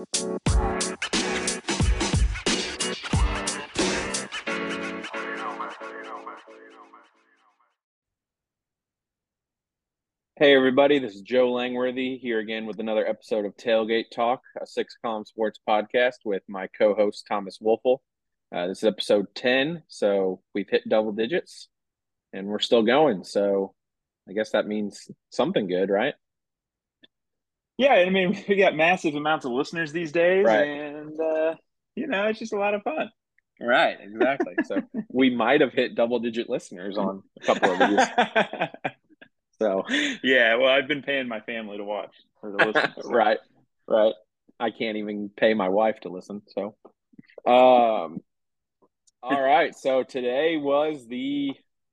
Hey, everybody, this is Joe Langworthy here again with another episode of Tailgate Talk, a six column sports podcast with my co host, Thomas Woelfel. Uh, this is episode 10, so we've hit double digits and we're still going. So I guess that means something good, right? Yeah, I mean, we got massive amounts of listeners these days, Right. and uh, you know, it's just a lot of fun. Right, exactly. so we might have hit double digit listeners on a couple of these. So, yeah, well, I've been paying my family to watch or to listen. so. right, right. I can't even pay my wife to listen. So, um, all right. So today was the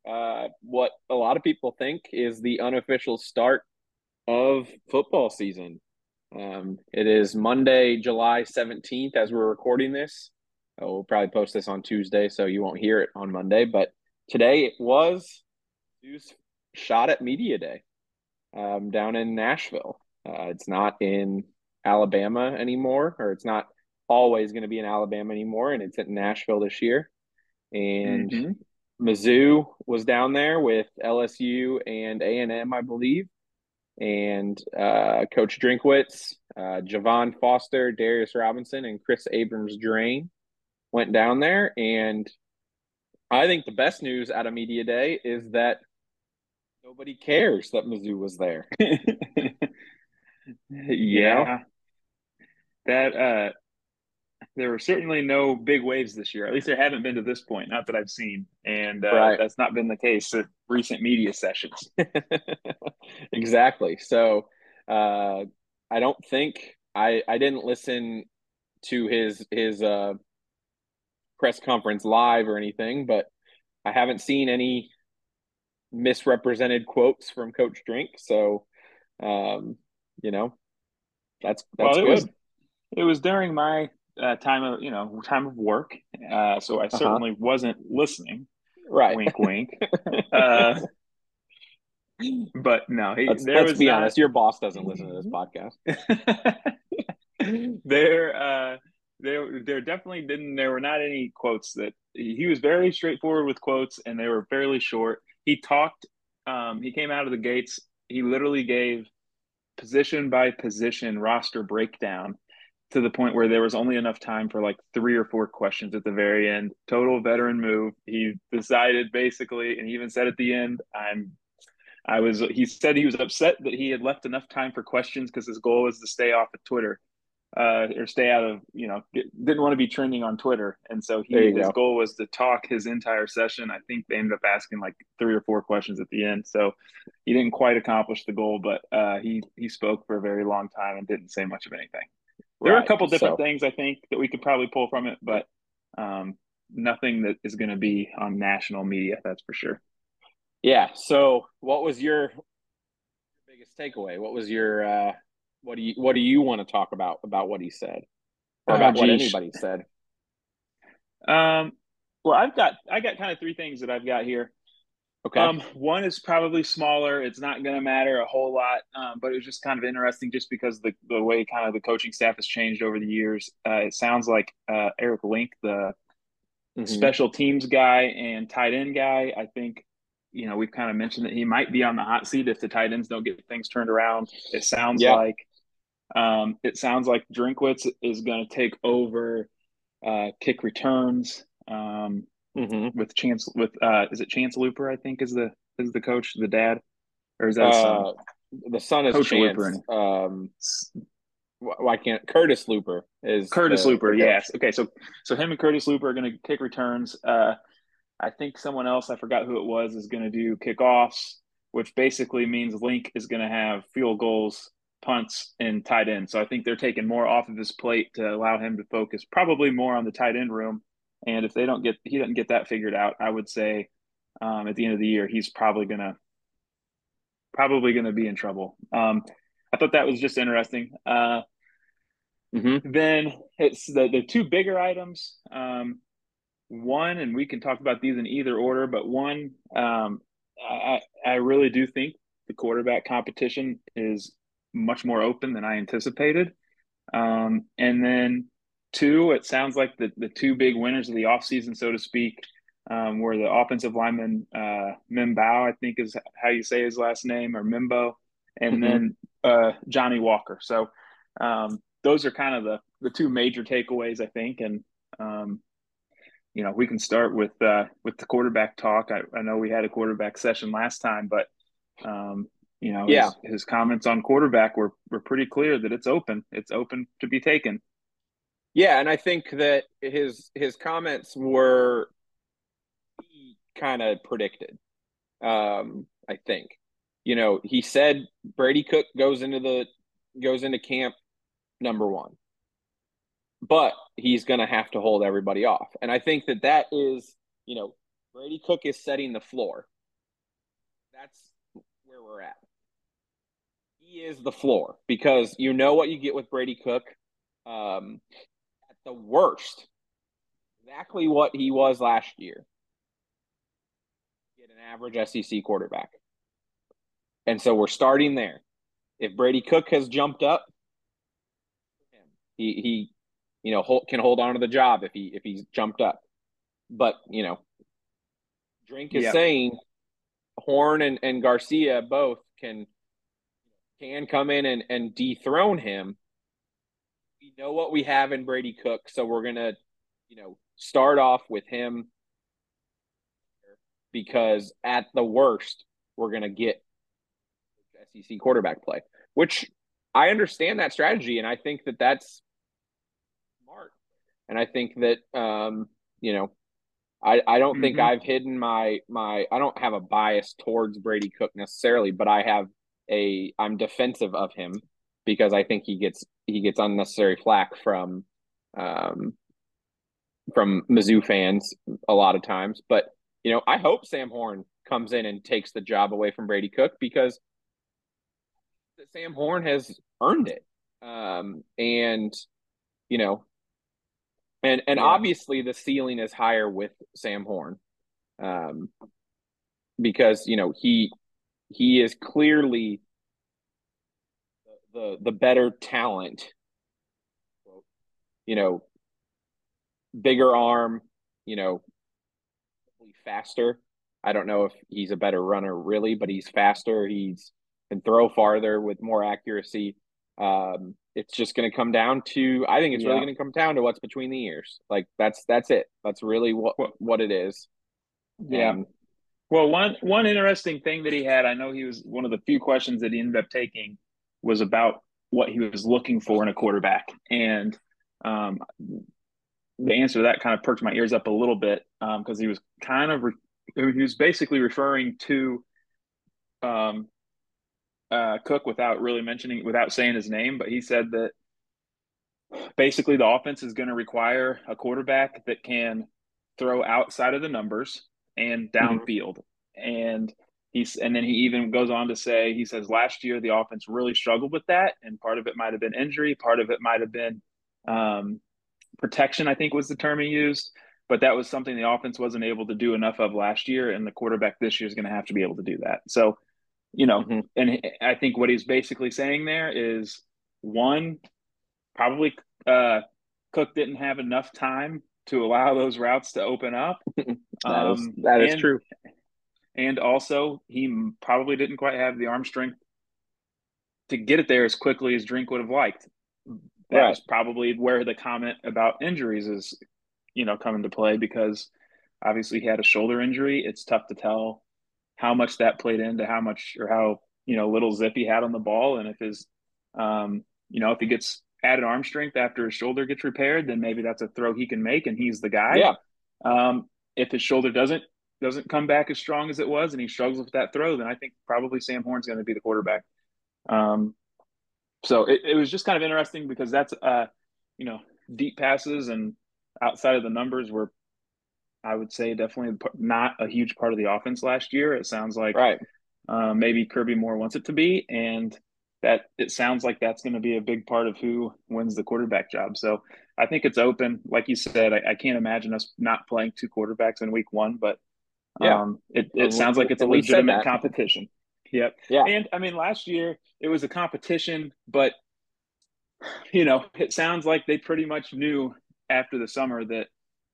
uh, what a lot of people think is the unofficial start of football season. Um, it is Monday, July seventeenth, as we're recording this. Uh, we'll probably post this on Tuesday, so you won't hear it on Monday. But today it was Zeus shot at media day um, down in Nashville. Uh, it's not in Alabama anymore, or it's not always going to be in Alabama anymore, and it's at Nashville this year. And Mhm. Mizzou was down there with LSU and A and M, I believe, and uh, Coach Drinkwitz, uh, Javon Foster, Darius Robinson, and Kris Abrams-Draine went down there. And I think the best news out of media day is that nobody cares that Mizzou was there. yeah, that uh, there were certainly no big waves this year. At least there haven't been to this point, not that I've seen, and uh, Right. that's not been the case at recent media sessions. exactly. So uh, I don't think I I didn't listen to his his uh, press conference live or anything, but I haven't seen any misrepresented quotes from Coach Drink. So um, you know that's that's well, it good. was it was during my uh, time of you know time of work, uh, so I certainly wasn't listening. right. Wink, wink. Uh, but no, he, Let's, there let's be not- honest. Your boss doesn't listen to this podcast. there uh there there definitely didn't there were not any quotes that he was very straightforward with quotes and they were fairly short he talked um he came out of the gates he literally gave position by position roster breakdown to the point where there was only enough time for like three or four questions at the very end total veteran move he decided basically and he even said at the end i'm I was. He said he was upset that he had left enough time for questions because his goal was to stay off of Twitter, uh, or stay out of you know didn't want to be trending on Twitter, and so he his go. goal was to talk his entire session. I think they ended up asking like three or four questions at the end, so he didn't quite accomplish the goal, but uh, he he spoke for a very long time and didn't say much of anything. There are a couple different So- things I think that we could probably pull from it, but um, nothing that is going to be on national media. That's for sure. Yeah. So, what was your biggest takeaway? What was your uh, what do you what do you want to talk about about what he said, or Oh, about what anybody said? Um, well, I've got I got kind of three things that I've got here. Okay. Um, one is probably smaller. It's not going to matter a whole lot, um, but it was just kind of interesting just because the the way kind of the coaching staff has changed over the years. Uh, it sounds like uh, Eric Link, the Mhm. special teams guy and tight end guy. I think you know we've kind of mentioned that he might be on the hot seat if the tight ends don't get things turned around. It sounds Yeah. like um, it sounds like Drinkwitz is going to take over uh, kick returns. Um, Mhm. with Chance with uh is it Chance Looper I think is the is the coach the dad or is that? Uh, the son is Coach Chance. Looper. Um, why can't Curtis Looper is Curtis the- Looper the yes okay so so him and Curtis Looper are going to kick returns uh I think someone else I forgot who it was is going to do kickoffs which basically means Link is going to have field goals punts and tight end so I think they're taking more off of his plate to allow him to focus probably more on the tight end room and if they don't get he doesn't get that figured out I would say um, at the end of the year he's probably gonna probably gonna be in trouble. Um, I thought that was just interesting. Uh, Mhm. then it's the the two bigger items. Um, one, and we can talk about these in either order, but one, um, I I really do think the quarterback competition is much more open than I anticipated. Um, and then two, it sounds like the, the two big winners of the offseason, so to speak, um, were the offensive lineman uh, Membou, I think is how you say his last name, or Mimbo, and mm-hmm. then uh, Johnny Walker. So um, those are kind of the the two major takeaways, I think. And um, you know, we can start with uh, with the quarterback talk. I, I, know we had a quarterback session last time, but um, you know, yeah. his, his comments on quarterback were were pretty clear that it's open. It's open to be taken. Yeah, and I think that his his comments were kind of predicted. Um, I think, you know, he said Brady Cook goes into the goes into camp number one, but he's going to have to hold everybody off, and I think that that is, you know, Brady Cook is setting the floor. That's where we're at. He is the floor because you know what you get with Brady Cook. Um, the worst, exactly what he was last year Get an average SEC quarterback. And so we're starting there. If Brady Cook has jumped up, he he you know hold, can hold on to the job if he if he's jumped up. But you know, Drink is saying Horn and, and Garcia both can can come in and, and dethrone him. Know what we have in Brady Cook, so we're gonna, you know, start off with him because at the worst, we're going to get SEC quarterback play, which I understand that strategy. And I think that that's smart. And I think that, um, you know, I, I don't mm-hmm. think I've hidden my, my, I don't have a bias towards Brady Cook necessarily, but I have a, I'm defensive of him because I think he gets, he gets unnecessary flack from, um, from Mizzou fans a lot of times, but you know, I hope Sam Horn comes in and takes the job away from Brady Cook because Sam Horn has earned it. Um, and you know, and and yeah. obviously the ceiling is higher with Sam Horn. Um, because you know he he is clearly the the better talent. You know, bigger arm, you know, faster. I don't know if he's a better runner really, but he's faster. He's can throw farther with more accuracy. Um, it's just going to come down to. I think it's yeah. really going to come down to what's between the ears. Like that's that's it. That's really what what it is. Yeah. Well, one one interesting thing that he had, I know he was one of the few questions that he ended up taking was about what he was looking for in a quarterback, and um, the answer to that kind of perked my ears up a little bit because um, he was kind of re- he was basically referring to um, uh, Cook without really mentioning without saying his name, but he said that basically the offense is going to require a quarterback that can throw outside of the numbers and mm-hmm. downfield, mm-hmm. and he's and then he even goes on to say he says last year the offense really struggled with that, and part of it might have been injury, part of it might have been um, protection, I think was the term he used. But that was something the offense wasn't able to do enough of last year, and the quarterback this year is going to have to be able to do that. So, you know, mm-hmm. and I think what he's basically saying there is one, probably uh, Cook didn't have enough time to allow those routes to open up. that um, is, that is and, true. And also, he probably didn't quite have the arm strength to get it there as quickly as Drink would have liked that's right. probably where the comment about injuries is, you know, come into play because obviously he had a shoulder injury. It's tough to tell how much that played into how much or how you know little zip he had on the ball, and if his, um, you know, if he gets added arm strength after his shoulder gets repaired, then maybe that's a throw he can make, and he's the guy. Yeah. Um, if his shoulder doesn't doesn't come back as strong as it was, and he struggles with that throw, then I think probably Sam Horn's going to be the quarterback. Um, so it, it was just kind of interesting because that's uh you know deep passes and outside of the numbers were I would say definitely not a huge part of the offense last year. It sounds like right. Uh, maybe Kirby Moore wants it to be, and that it sounds like that's going to be a big part of who wins the quarterback job. So I think it's open. Like you said, I, I can't imagine us not playing two quarterbacks in week one, but yeah. um, it, it sounds like it's a legitimate competition. Yep. Yeah. And I mean, last year it was a competition, but you know, it sounds like they pretty much knew after the summer that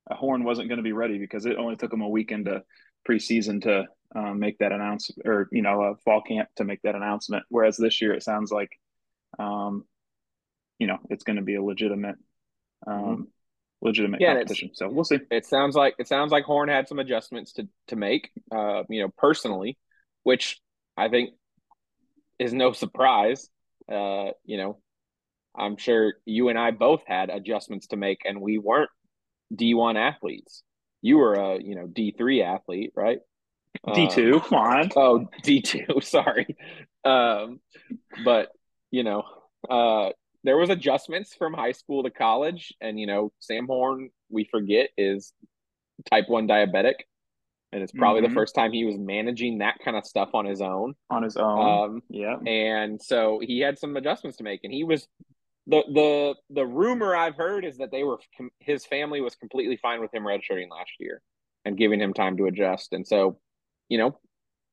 a Horn wasn't going to be ready because it only took them a weekend to preseason to um, make that announcement or you know a fall camp to make that announcement. Whereas this year it sounds like, um, you know, it's going to be a legitimate, um, mm-hmm. Legitimate yeah, competition. So we'll see. It sounds like it sounds like Horn had some adjustments to to make. Uh, you know, personally, which I think is no surprise. Uh, you know, I'm sure you and I both had adjustments to make, and we weren't D1 athletes. You were a you know D3 athlete, right? D2, um, come on. Oh, D2, sorry. Um, but you know, uh, there was adjustments from high school to college, and you know, Sam Horn, we forget, is type one diabetic, and it's probably mm-hmm. the first time he was managing that kind of stuff on his own. On his own, um, yeah. And so he had some adjustments to make, and he was the the the rumor I've heard is that they were his family was completely fine with him redshirting last year and giving him time to adjust. And so, you know,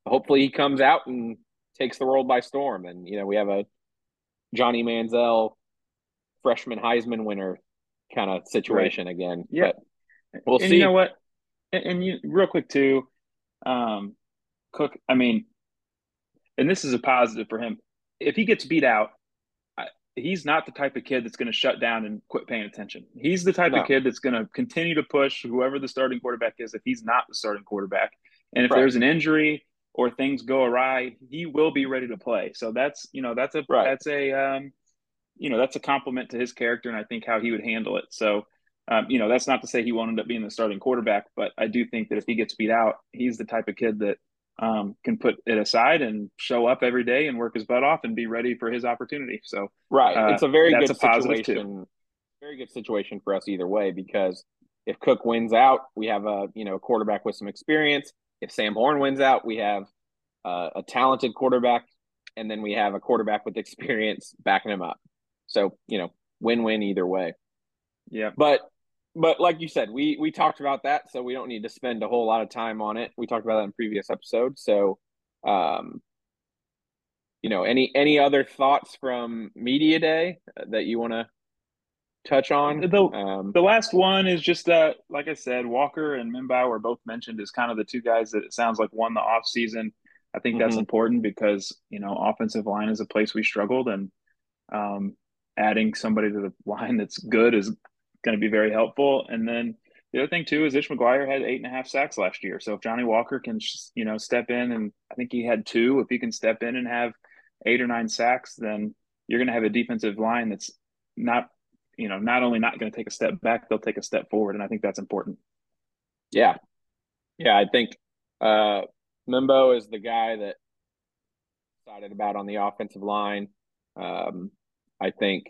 hopefully he comes out and takes the world by storm. And you know, we have a Johnny Manziel freshman Heisman winner kind of situation right. again. Yeah, but we'll and see. You know what? And, and you real quick too, um, Cook. I mean, and this is a positive for him. If he gets beat out, he's not the type of kid that's going to shut down and quit paying attention. He's the type no. of kid that's going to continue to push whoever the starting quarterback is if he's not the starting quarterback. And if right. there's an injury or things go awry, he will be ready to play. So that's, you know, that's a right. that's a um, you know, that's a compliment to his character and I think how he would handle it. So um, you know, that's not to say he won't end up being the starting quarterback, but I do think that if he gets beat out, he's the type of kid that um, can put it aside and show up every day and work his butt off and be ready for his opportunity. So right, uh, it's a very good a situation. Very good situation for us either way because if Cook wins out, we have a you know a quarterback with some experience. If Sam Horn wins out, we have uh, a talented quarterback, and then we have a quarterback with experience backing him up. So you know, win win either way. Yeah, but but like you said, we we talked about that, so we don't need to spend a whole lot of time on it. We talked about that in previous episodes. So, um, you know, any any other thoughts from media day that you want to touch on? The um, the last one is just that, like I said, Walker and Membou were both mentioned as kind of the two guys that it sounds like won the off season. I think that's mm-hmm. important because you know offensive line is a place we struggled, and um, adding somebody to the line that's good is going to be very helpful. And then the other thing too is Ish McGuire had eight and a half sacks last year. So if Johnny Walker can, you know, step in and I think he had two, if he can step in and have eight or nine sacks, then you're going to have a defensive line that's not, you know, not only not going to take a step back, they'll take a step forward. And I think that's important. Yeah. Yeah. I think, uh, Membou is the guy that excited about on the offensive line. Um, I think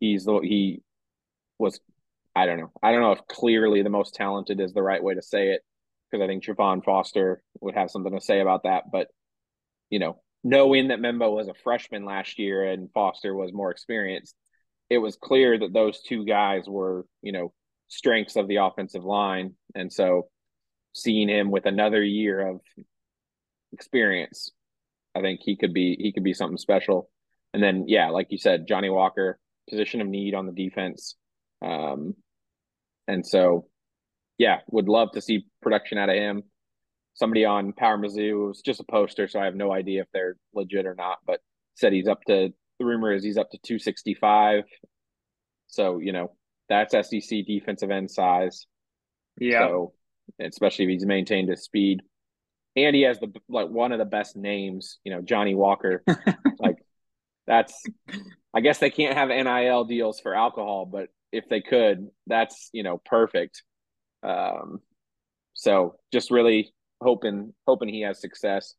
he's the, he was I don't know. I don't know if clearly the most talented is the right way to say it because I think Javon Foster would have something to say about that. But you know, knowing that Membou was a freshman last year and Foster was more experienced, it was clear that those two guys were, you know, strengths of the offensive line. And so seeing him with another year of experience, I think he could be he could be something special. And then yeah, like you said, Johnny Walker, position of need on the defense. Um, and so, yeah, would love to see production out of him. Somebody on Power Mizzou was just a poster, so I have no idea if they're legit or not, but said he's up to the rumor is he's up to 265. So, you know, that's SEC defensive end size. Yeah. So, especially if he's maintained his speed. And he has the like one of the best names, you know, Johnny Walker. like that's I guess they can't have NIL deals for alcohol, but if they could, that's you know perfect. Um, so just really hoping hoping he has success,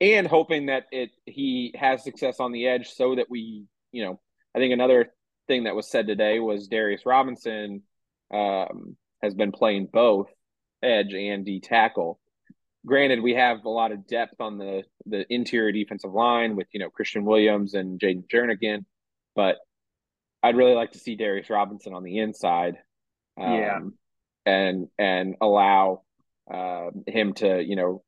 and hoping that it he has success on the edge, so that we you know I think another thing that was said today was Darius Robinson um, has been playing both edge and D tackle. Granted, we have a lot of depth on the the interior defensive line with you know Kristian Williams and Jayden Jernigan, but I'd really like to see Darius Robinson on the inside. Um, yeah. And and allow uh, him to you know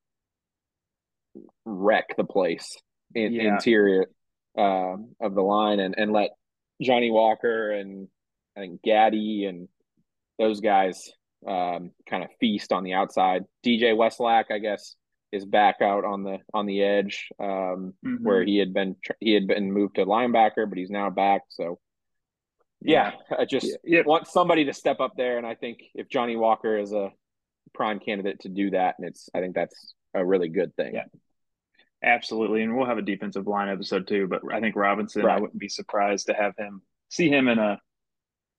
wreck the place in yeah. interior um, of the line and and let Johnny Walker and I think Gaddy and those guys um, kind of feast on the outside. DJ Wesolak, I guess, is back out on the on the edge um, mm-hmm. where he had been he had been moved to linebacker, but he's now back. So yeah, yeah I just yeah. want somebody to step up there, and I think if Johnny Walker is a prime candidate to do that, and it's I think that's a really good thing. Yeah. Absolutely, and we'll have a defensive line episode too. But I think Robinson, right. I wouldn't be surprised to have him see him in a,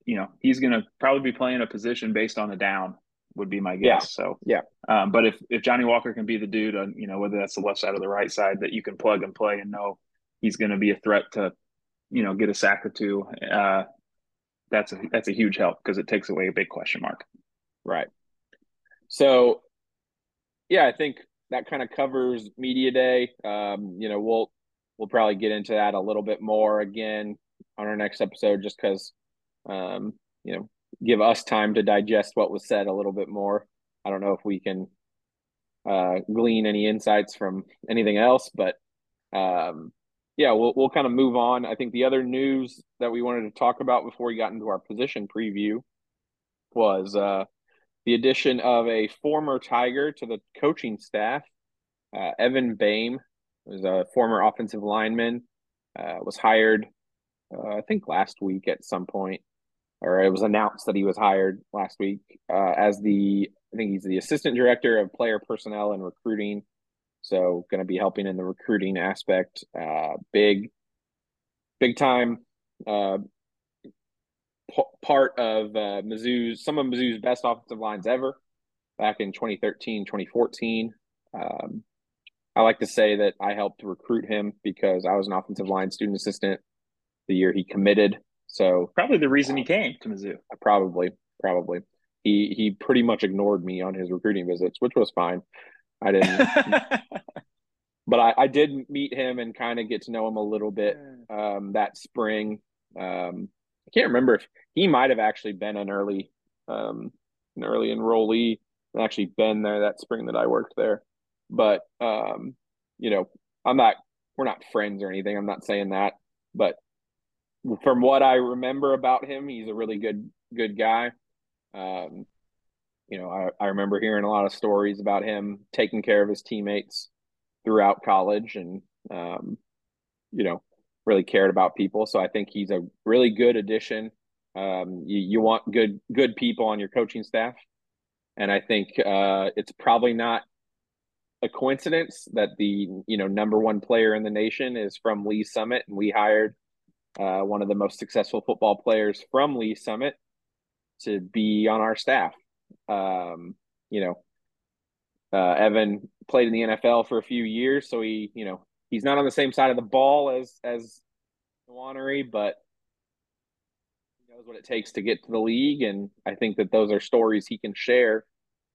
you know, he's going to probably be playing a position based on the down would be my guess. Yeah. So yeah. Um, but if if Johnny Walker can be the dude, on, you know, whether that's the left side or the right side, that you can plug and play and know he's going to be a threat to, you know, get a sack or two. Uh, that's a that's a huge help because it takes away a big question mark. Right. So, yeah, I think that kind of covers media day. Um, you know, we'll we'll probably get into that a little bit more again on our next episode, just because, um, you know, give us time to digest what was said a little bit more. I don't know if we can uh, glean any insights from anything else, but um, yeah, we'll we'll kind of move on. I think the other news that we wanted to talk about before we got into our position preview was uh, the addition of a former Tiger to the coaching staff. Uh, Evan Boehm was a former offensive lineman, uh, was hired, uh, I think, last week at some point or it was announced that he was hired last week uh, as the I think he's the assistant director of player personnel and recruiting. So going to be helping in the recruiting aspect. Uh, big, big time uh, p- part of uh, Mizzou's some of Mizzou's best offensive lines ever back in 2013, 2014. Um, I like to say that I helped recruit him because I was an offensive line student assistant the year he committed so probably the reason he came to Mizzou. Probably, probably. He he pretty much ignored me on his recruiting visits, which was fine. I didn't, but I, I did meet him and kind of get to know him a little bit um, that spring. Um, I can't remember if he might have actually been an early um, an early enrollee and actually been there that spring that I worked there. But um, you know, I'm not we're not friends or anything. I'm not saying that, but from what I remember about him, he's a really good good guy. Um, you know, I, I remember hearing a lot of stories about him taking care of his teammates throughout college and um, you know, really cared about people. So I think he's a really good addition. Um, you, you want good good people on your coaching staff. And I think uh, it's probably not a coincidence that the you know number one player in the nation is from Lee Summit, and we hired uh, one of the most successful football players from Lee Summit, to be on our staff. Um, you know, uh, Evan played in the NFL for a few years, so he, you know, he's not on the same side of the ball as as Nwaneri, but he knows what it takes to get to the league, and I think that those are stories he can share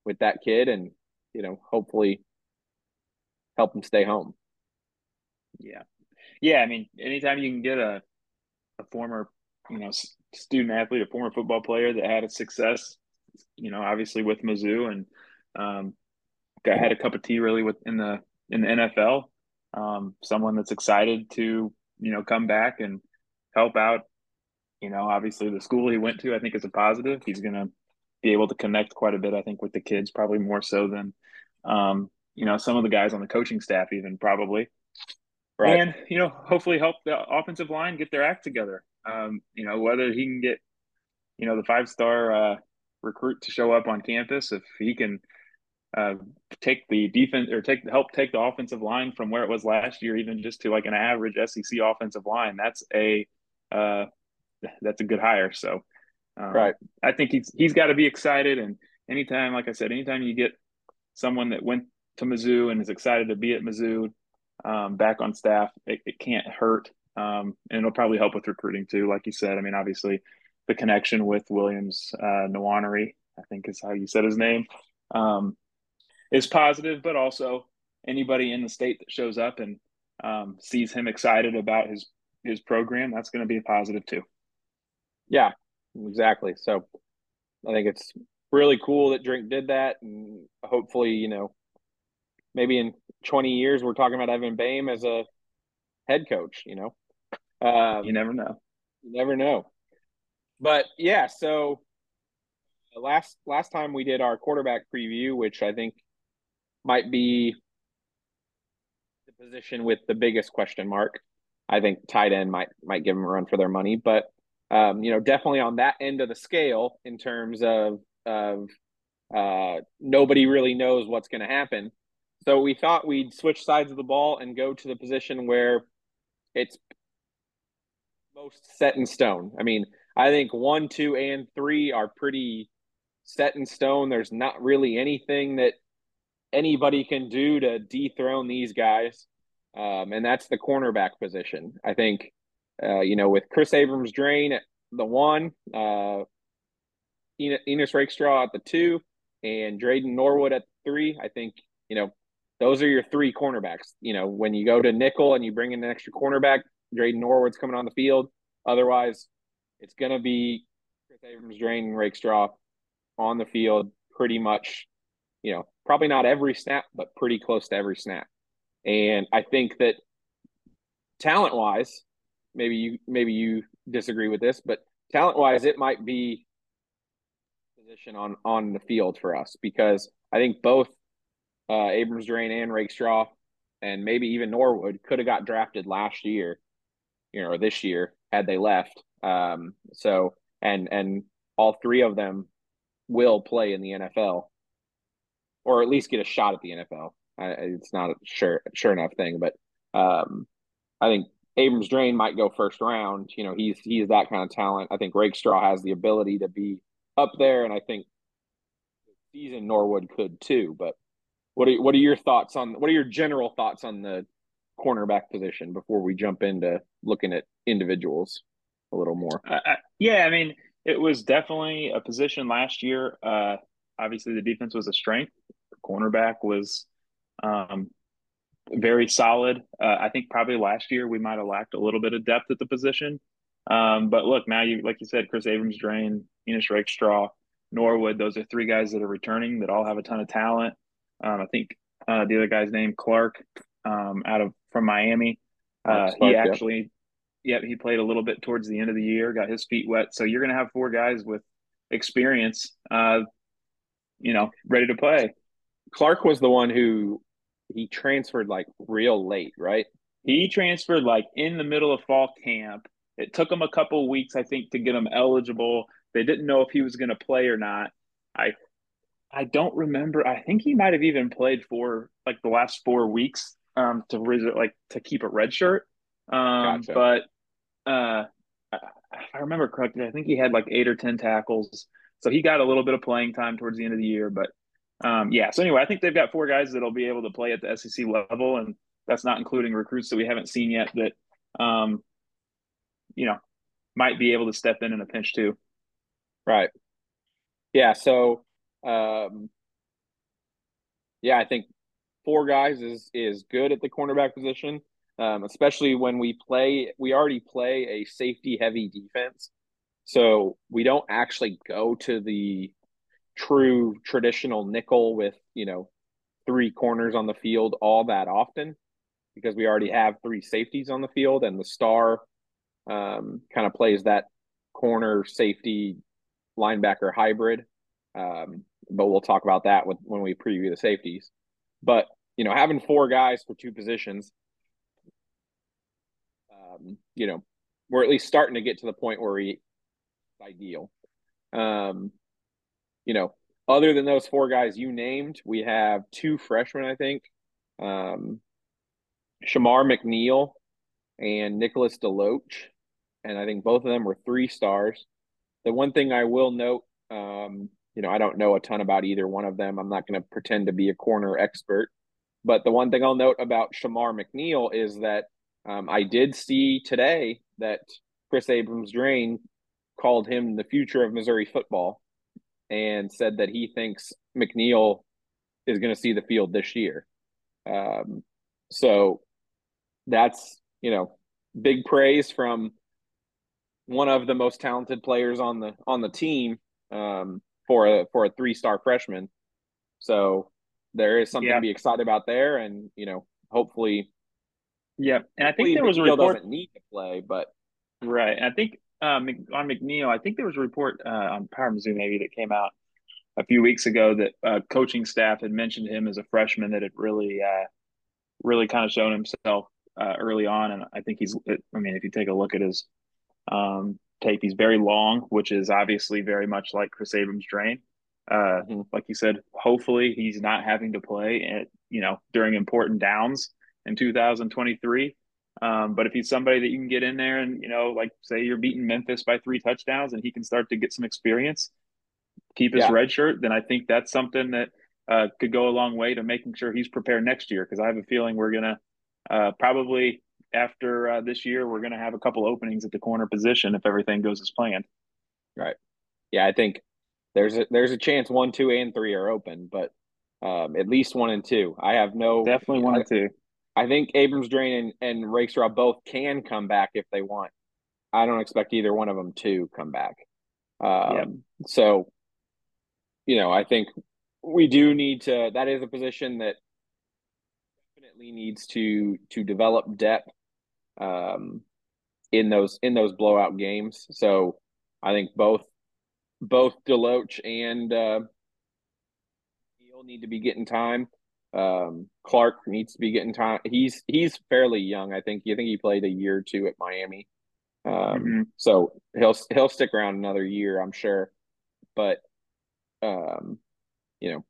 with that kid, and you know, hopefully help him stay home. Yeah, yeah. I mean, anytime you can get a a former, you know, student athlete, a former football player that had a success, you know, obviously with Mizzou and um, got had a cup of tea really with in the in the NFL. Um, someone that's excited to you know come back and help out. You know, obviously the school he went to, I think, is a positive. He's going to be able to connect quite a bit, I think, with the kids, probably more so than um, you know some of the guys on the coaching staff, even probably. Right. And, you know, hopefully help the offensive line get their act together. Um, you know, whether he can get, you know, the five star uh, recruit to show up on campus, if he can uh, take the defense or take help take the offensive line from where it was last year, even just to like an average SEC offensive line, that's a uh, that's a good hire. So, um, right, I think he's he's got to be excited. And anytime, like I said, anytime you get someone that went to Mizzou and is excited to be at Mizzou, um, back on staff, it, it can't hurt. Um, and it'll probably help with recruiting too. Like you said, I mean, obviously the connection with Williams uh, Nwaneri, I think is how you said his name, um, is positive, but also anybody in the state that shows up and um, sees him excited about his his program, that's going to be a positive too. Yeah, exactly. So I think it's really cool that Drink did that, and hopefully, you know, maybe in 20 years we're talking about Evan Boehm as a head coach, you know. Um, you never know. You never know. But yeah, so last last time we did our quarterback preview, which I think might be the position with the biggest question mark. I think tight end might might give them a run for their money, but um, you know, definitely on that end of the scale in terms of of uh, nobody really knows what's going to happen. So we thought we'd switch sides of the ball and go to the position where it's most set in stone. I mean, I think one, two, and three are pretty set in stone. There's not really anything that anybody can do to dethrone these guys. Um, and that's the cornerback position. I think, uh, you know, with Chris Abrams-Draine at the one, uh, Ennis Rakestraw at the two, and Dreyden Norwood at three, I think, you know, those are your three cornerbacks. You know, when you go to nickel and you bring in an extra cornerback, Dreyden Norwood's coming on the field. Otherwise, it's going to be Kris Abrams-Draine and Rakestraw on the field pretty much, you know, probably not every snap, but pretty close to every snap. And I think that talent wise, maybe you maybe you disagree with this, but talent wise, it might be position on on the field for us because I think both uh, Abrams-Draine and Rakestraw, and maybe even Norwood could have got drafted last year, you know, or this year had they left. Um, so and and all three of them will play in the NFL, or at least get a shot at the NFL. I, it's not a sure sure enough thing, but um, I think Abrams-Draine might go first round. You know, he's he's that kind of talent. I think Rakestraw has the ability to be up there, and I think season Norwood could too. But what are what are your thoughts on what are your general thoughts on the cornerback position before we jump into looking at individuals a little more? Uh, yeah, I mean, it was definitely a position last year. Uh, obviously, the defense was a strength. The cornerback was um, very solid. Uh, I think probably last year we might have lacked a little bit of depth at the position. Um, but look, now you like you said, Kris Abrams, Draine, Ennis Rakestraw, Norwood. Those are three guys that are returning that all have a ton of talent. Um, I think uh, the other guy's name Clark um, out of from Miami. Uh, Clark, he actually Yep, he played a little bit towards the end of the year, got his feet wet. So you're going to have four guys with experience, uh, you know, ready to play. Clark was the one who he transferred like real late, right? He transferred like in the middle of fall camp. It took him a couple weeks, I think, to get him eligible. They didn't know if he was going to play or not. I I don't remember. I think he might have even played for like the last four weeks um, to like to keep a red shirt. Um, gotcha. But uh, if I remember correctly, I think he had like eight or ten tackles. So he got a little bit of playing time towards the end of the year. But um, yeah, so anyway, I think they've got four guys that'll be able to play at the SEC level, and that's not including recruits that we haven't seen yet that um, you know might be able to step in in a pinch too. Right. Yeah. So um, yeah, I think four guys is is good at the cornerback position um, especially when we play. We already play a safety heavy defense, so we don't actually go to the true traditional nickel with you know three corners on the field all that often because we already have three safeties on the field and the star um, kind of plays that corner safety linebacker hybrid. Um, but we'll talk about that with, when we preview the safeties. But you know, having four guys for two positions um, you know, we're at least starting to get to the point where we ideal. Um, you know, other than those four guys you named, we have two freshmen, I think. Um, Shamar McNeil and Nicholas Deloach. And I think both of them were three stars. The one thing I will note, um, you know, I don't know a ton about either one of them. I'm not going to pretend to be a corner expert. But the one thing I'll note about Shamar McNeil is that um, I did see today that Kris Abrams-Draine called him the future of Missouri football and said that he thinks McNeil is going to see the field this year. Um, so that's, you know, big praise from one of the most talented players on the on the team um, for a for a three star freshman. So there is something yeah. to be excited about there, and you know, hopefully yeah, and I think there was a report doesn't need to play, but right. And I think uh, on McNeil, I think there was a report uh, on Power Mizzou maybe that came out a few weeks ago that uh, coaching staff had mentioned him as a freshman that had really, uh, really kind of shown himself uh, early on, and I think he's. I mean, if you take a look at his um, tape, he's very long, which is obviously very much like Kris Abrams-Draine. Uh, mm-hmm. Like you said, hopefully he's not having to play at you know during important downs in 2023. Um, but if he's somebody that you can get in there and you know, like say you're beating Memphis by three touchdowns and he can start to get some experience, keep his yeah. red shirt, then I think that's something that uh, could go a long way to making sure he's prepared next year. Because I have a feeling we're gonna uh, probably after uh, this year we're gonna have a couple openings at the corner position if everything goes as planned. Right. Yeah, I think there's a there's a chance one, two, and three are open, but um, at least one and two. I have no definitely one I, and two. I think Abrams-Draine and, and Rakestraw both can come back if they want. I don't expect either one of them to come back. Um, yeah. So, you know, I think we do need to. That is a position that definitely needs to to develop depth um, in those in those blowout games. So, I think both both Deloach and uh, Neal need to be getting time. Um, Clark needs to be getting time. He's he's fairly young. I think. You think he played a year or two at Miami, um, mm-hmm. so he'll he'll stick around another year, I'm sure. But, um, you know,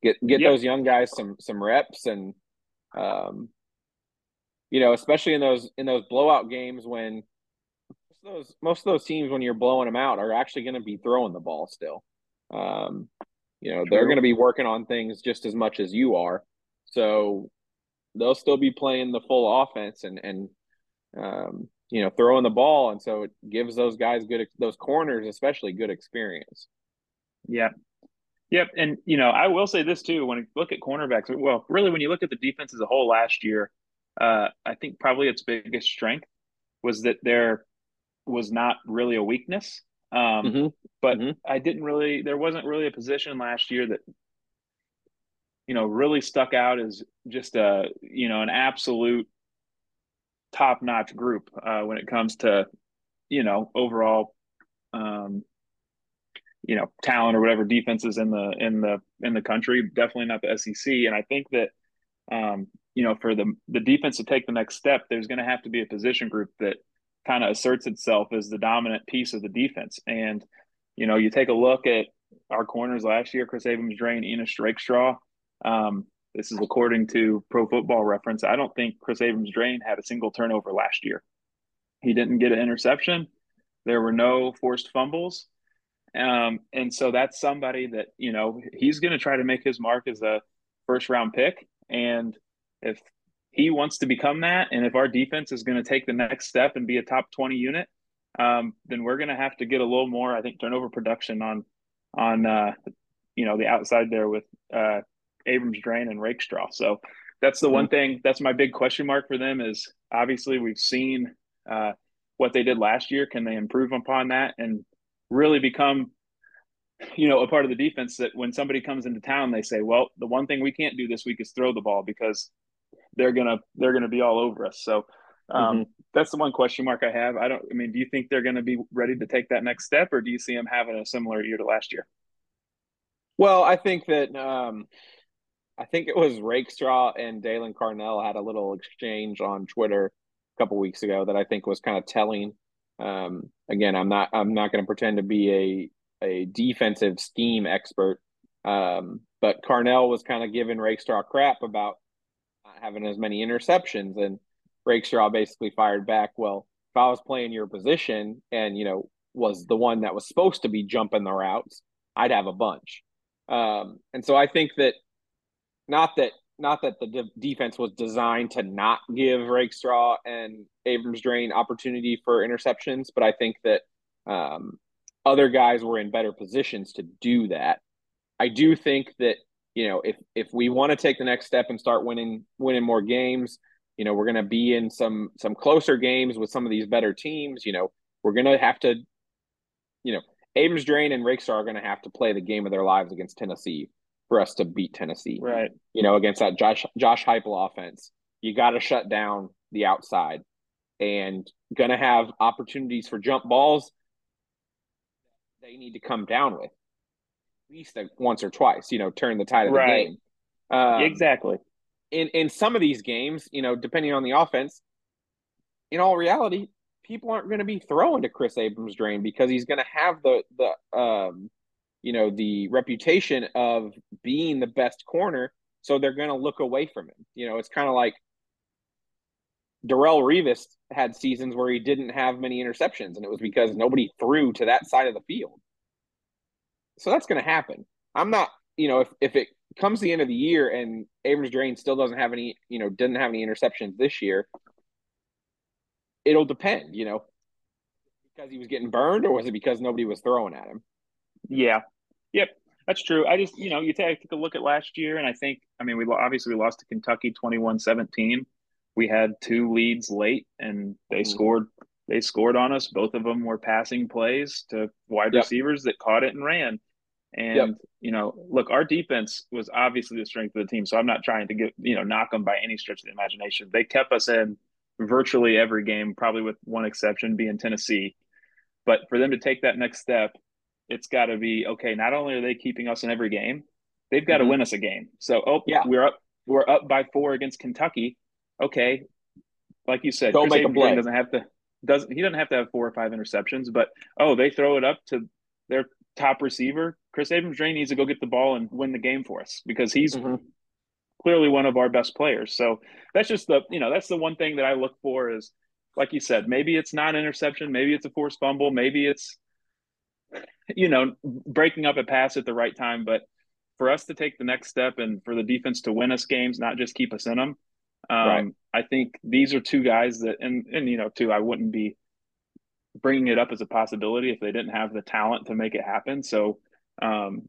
get get yep. those young guys some some reps and, um, you know, especially in those in those blowout games when most of those most of those teams when you're blowing them out are actually going to be throwing the ball still. Um, you know, True. they're going to be working on things just as much as you are. So they'll still be playing the full offense and and um, you know throwing the ball, and so it gives those guys good those corners especially good experience. Yeah. Yep, and you know I will say this too. When you look at cornerbacks, well, really when you look at the defense as a whole last year, uh, I think probably its biggest strength was that there was not really a weakness. Um, mm-hmm. But mm-hmm. I didn't really, there wasn't really a position last year that, you know, really stuck out as just a, you know, an absolute top notch group uh, when it comes to, you know, overall, um, you know, talent or whatever defenses in the in the in the country. Definitely not the SEC. And I think that, um, you know, for the the defense to take the next step, there's going to have to be a position group that kind of asserts itself as the dominant piece of the defense. And, you know, you take a look at our corners last year, Kris Abrams, Draine, Ennis Rakestraw. Um, this is according to Pro Football Reference. I don't think Kris Abrams-Draine had a single turnover last year. He didn't get an interception. There were no forced fumbles. Um, and so that's somebody that, you know, he's going to try to make his mark as a first round pick. And if he wants to become that. And if our defense is going to take the next step and be a top 20 unit, um, then we're going to have to get a little more, I think, turnover production on, on, uh, you know, the outside there with uh, Abrams-Draine and Rakestraw. So that's the mm-hmm. one thing. That's my big question mark for them. Is obviously we've seen uh, what they did last year. Can they improve upon that and really become, you know, a part of the defense that when somebody comes into town, they say, well, the one thing we can't do this week is throw the ball because they're gonna they're gonna be all over us. So um, mm-hmm. that's the one question mark I have. I don't. I mean, do you think they're going to be ready to take that next step, or do you see them having a similar year to last year? Well, I think that um, I think it was Rakestraw and Daylan Carnell had a little exchange on Twitter a couple weeks ago that I think was kind of telling. Um, again, I'm not I'm not going to pretend to be a a defensive scheme expert, um, but Carnell was kind of giving Rakestraw crap about having as many interceptions. And Rakestraw basically fired back, well, if I was playing your position and, you know, was the one that was supposed to be jumping the routes, I'd have a bunch. Um, and so I think that not that not that the de- defense was designed to not give Rakestraw and Abrams-Draine opportunity for interceptions, but I think that um, other guys were in better positions to do that. I do think that you know, if if we want to take the next step and start winning winning more games, you know, we're going to be in some some closer games with some of these better teams. You know, we're going to have to, you know, Abrams-Draine and Rakestraw are going to have to play the game of their lives against Tennessee for us to beat Tennessee. Right. You know, against that Josh Josh Heupel offense, you got to shut down the outside. and going to have opportunities for jump balls they need to come down with least once or twice, you know, turn the tide of right. the game. Um, exactly. In in some of these games, you know, depending on the offense, in all reality, people aren't going to be throwing to Kris Abrams-Draine because he's going to have the the um, you know, the reputation of being the best corner, so they're going to look away from him. You know, it's kind of like Darrelle Revis had seasons where he didn't have many interceptions, and it was because nobody threw to that side of the field. So that's going to happen. I'm not, you know, if, if it comes the end of the year and Abrams-Draine still doesn't have any, you know, didn't have any interceptions this year, it'll depend, you know, because he was getting burned or was it because nobody was throwing at him? Yeah. Yep. That's true. I just, you know, you take a look at last year, and I think, I mean, we obviously we lost to Kentucky 21 17 we had two leads late and they mm-hmm. scored they scored on us both of them were passing plays to wide yep. receivers that caught it and ran and yep. you know look our defense was obviously the strength of the team so i'm not trying to get you know knock them by any stretch of the imagination they kept us in virtually every game probably with one exception being tennessee but for them to take that next step it's got to be okay not only are they keeping us in every game they've got mm-hmm. to win us a game so oh yeah we're up we're up by four against kentucky okay, like you said, Don't Kris make a play. doesn't have to doesn't he doesn't have to have four or five interceptions, but oh, they throw it up to their top receiver. Kris Abrams-Draine needs to go get the ball and win the game for us because he's mm-hmm. clearly one of our best players. So that's just the you know that's the one thing that I look for is like you said, maybe it's not interception, maybe it's a forced fumble, maybe it's you know breaking up a pass at the right time, but for us to take the next step and for the defense to win us games, not just keep us in them, um, right. I think these are two guys that, and and you know, too, I wouldn't be bringing it up as a possibility if they didn't have the talent to make it happen. So, um,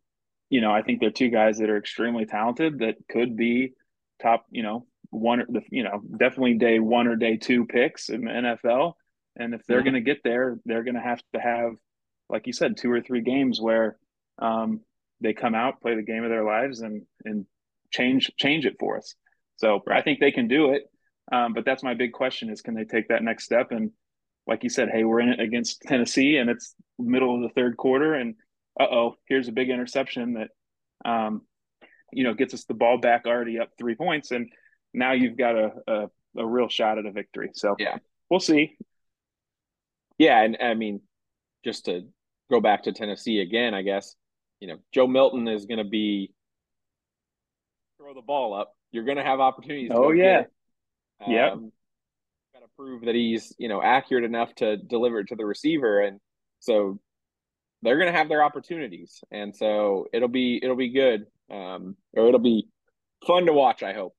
you know, I think they're two guys that are extremely talented that could be top, you know, one or the, you know, definitely day one or day two picks in the NFL. And if they're mm-hmm. going to get there, they're going to have to have, like you said, two or three games where um, they come out, play the game of their lives, and and change change it for us. So I think they can do it. Um, but that's my big question is can they take that next step? And like you said, hey, we're in it against Tennessee and it's middle of the third quarter. And uh oh, here's a big interception that, um, you know, gets us the ball back already up three points. And now you've got a, a, a real shot at a victory. So yeah, we'll see. Yeah. And I mean, just to go back to Tennessee again, I guess, you know, Joe Milton is going to be throw the ball up you're going to have opportunities. Oh yeah, yeah. Um, got to prove that he's you know accurate enough to deliver it to the receiver, and so they're going to have their opportunities, and so it'll be it'll be good, um, or it'll be fun to watch. I hope.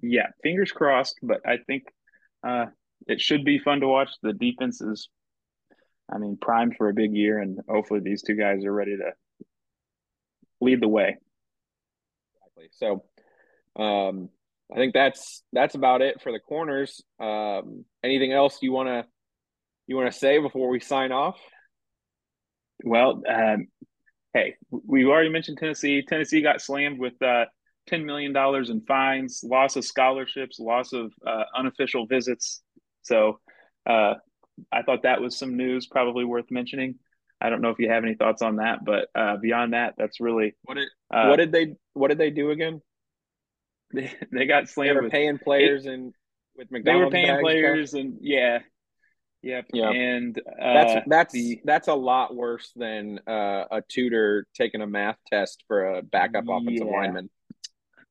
Yeah, fingers crossed, but I think uh, it should be fun to watch. The defense is, I mean, primed for a big year, and hopefully these two guys are ready to lead the way. So um, I think that's that's about it for the corners. Um, anything else you want to you want to say before we sign off? Well, um, hey, we already mentioned Tennessee. Tennessee got slammed with uh, ten million dollars in fines, loss of scholarships, loss of uh, unofficial visits. So uh, I thought that was some news, probably worth mentioning. I don't know if you have any thoughts on that, but uh, beyond that, that's really what did uh, what did they what did they do again? They they got slammed. They were paying players it, and with McDonald's. They were paying players stuff. and yeah, yep. Yeah, and uh, that's that's the, that's a lot worse than uh, a tutor taking a math test for a backup yeah. offensive lineman.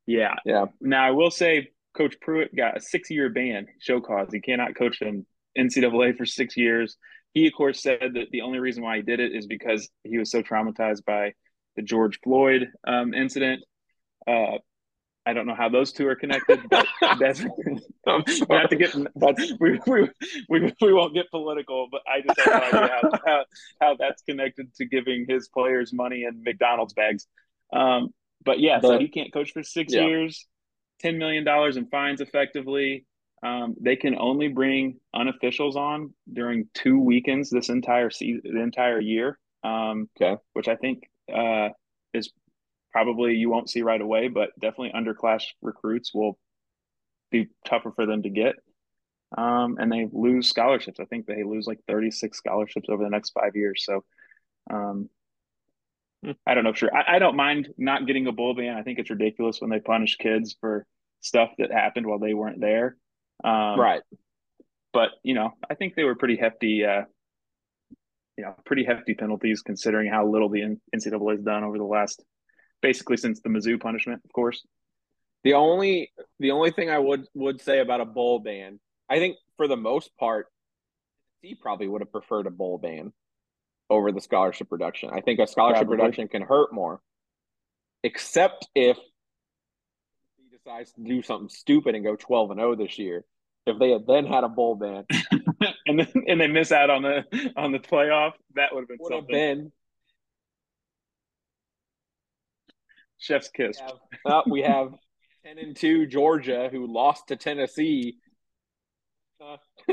Yeah, yeah. Now I will say, Coach Pruitt got a six-year ban, show cause. He cannot coach in NCAA for six years. He, of course, said that the only reason why he did it is because he was so traumatized by the George Floyd um, incident. Uh, I don't know how those two are connected, but that's not to get that's, we, we, we, we won't get political, but I just have no idea how, how, how that's connected to giving his players money in McDonald's bags. Um, but yeah, but, so he can't coach for six yeah. years, ten million dollars in fines effectively. Um, they can only bring unofficials on during two weekends this entire season, the entire year. Um, okay, which I think uh, is probably you won't see right away, but definitely underclass recruits will be tougher for them to get. um, and they lose scholarships. I think they lose like 36 scholarships over the next five years. So, um, hmm. I don't know for sure. I, I, don't mind not getting a bowl ban. I think it's ridiculous when they punish kids for stuff that happened while they weren't there. Um, right. But you know, I think they were pretty hefty. Uh, you know, pretty hefty penalties considering how little the NCAA has done over the last, basically since the Mizzou punishment, of course. The only the only thing I would would say about a bowl ban I think for the most part, he probably would have preferred a bowl ban over the scholarship reduction. I think a scholarship probably. reduction can hurt more, except if decides to do something stupid and go twelve and zero oh this year. If they had then had a bowl ban, and then and they miss out on the on the playoff, that would have been would something. have been chef's kiss. We have, well, we have ten and two Georgia who lost to Tennessee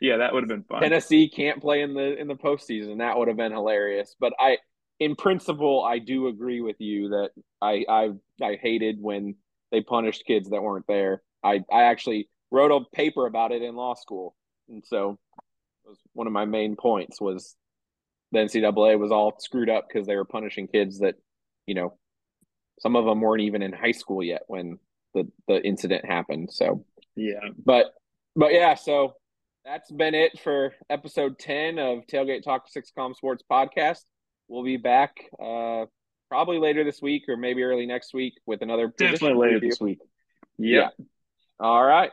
yeah, that would have been fun. Tennessee can't play in the in the postseason. That would have been hilarious. But I, in principle, I do agree with you that I I I hated when they punished kids that weren't there. I I actually wrote a paper about it in law school, and so was one of my main points was the NCAA was all screwed up because they were punishing kids that, you know, some of them weren't even in high school yet when the the incident happened. So yeah. But but yeah, so that's been it for episode 10 of Tailgate Talk Six Column Sports Podcast. We'll be back uh probably later this week or maybe early next week with another definitely later review. this week. Yep. Yeah. All right.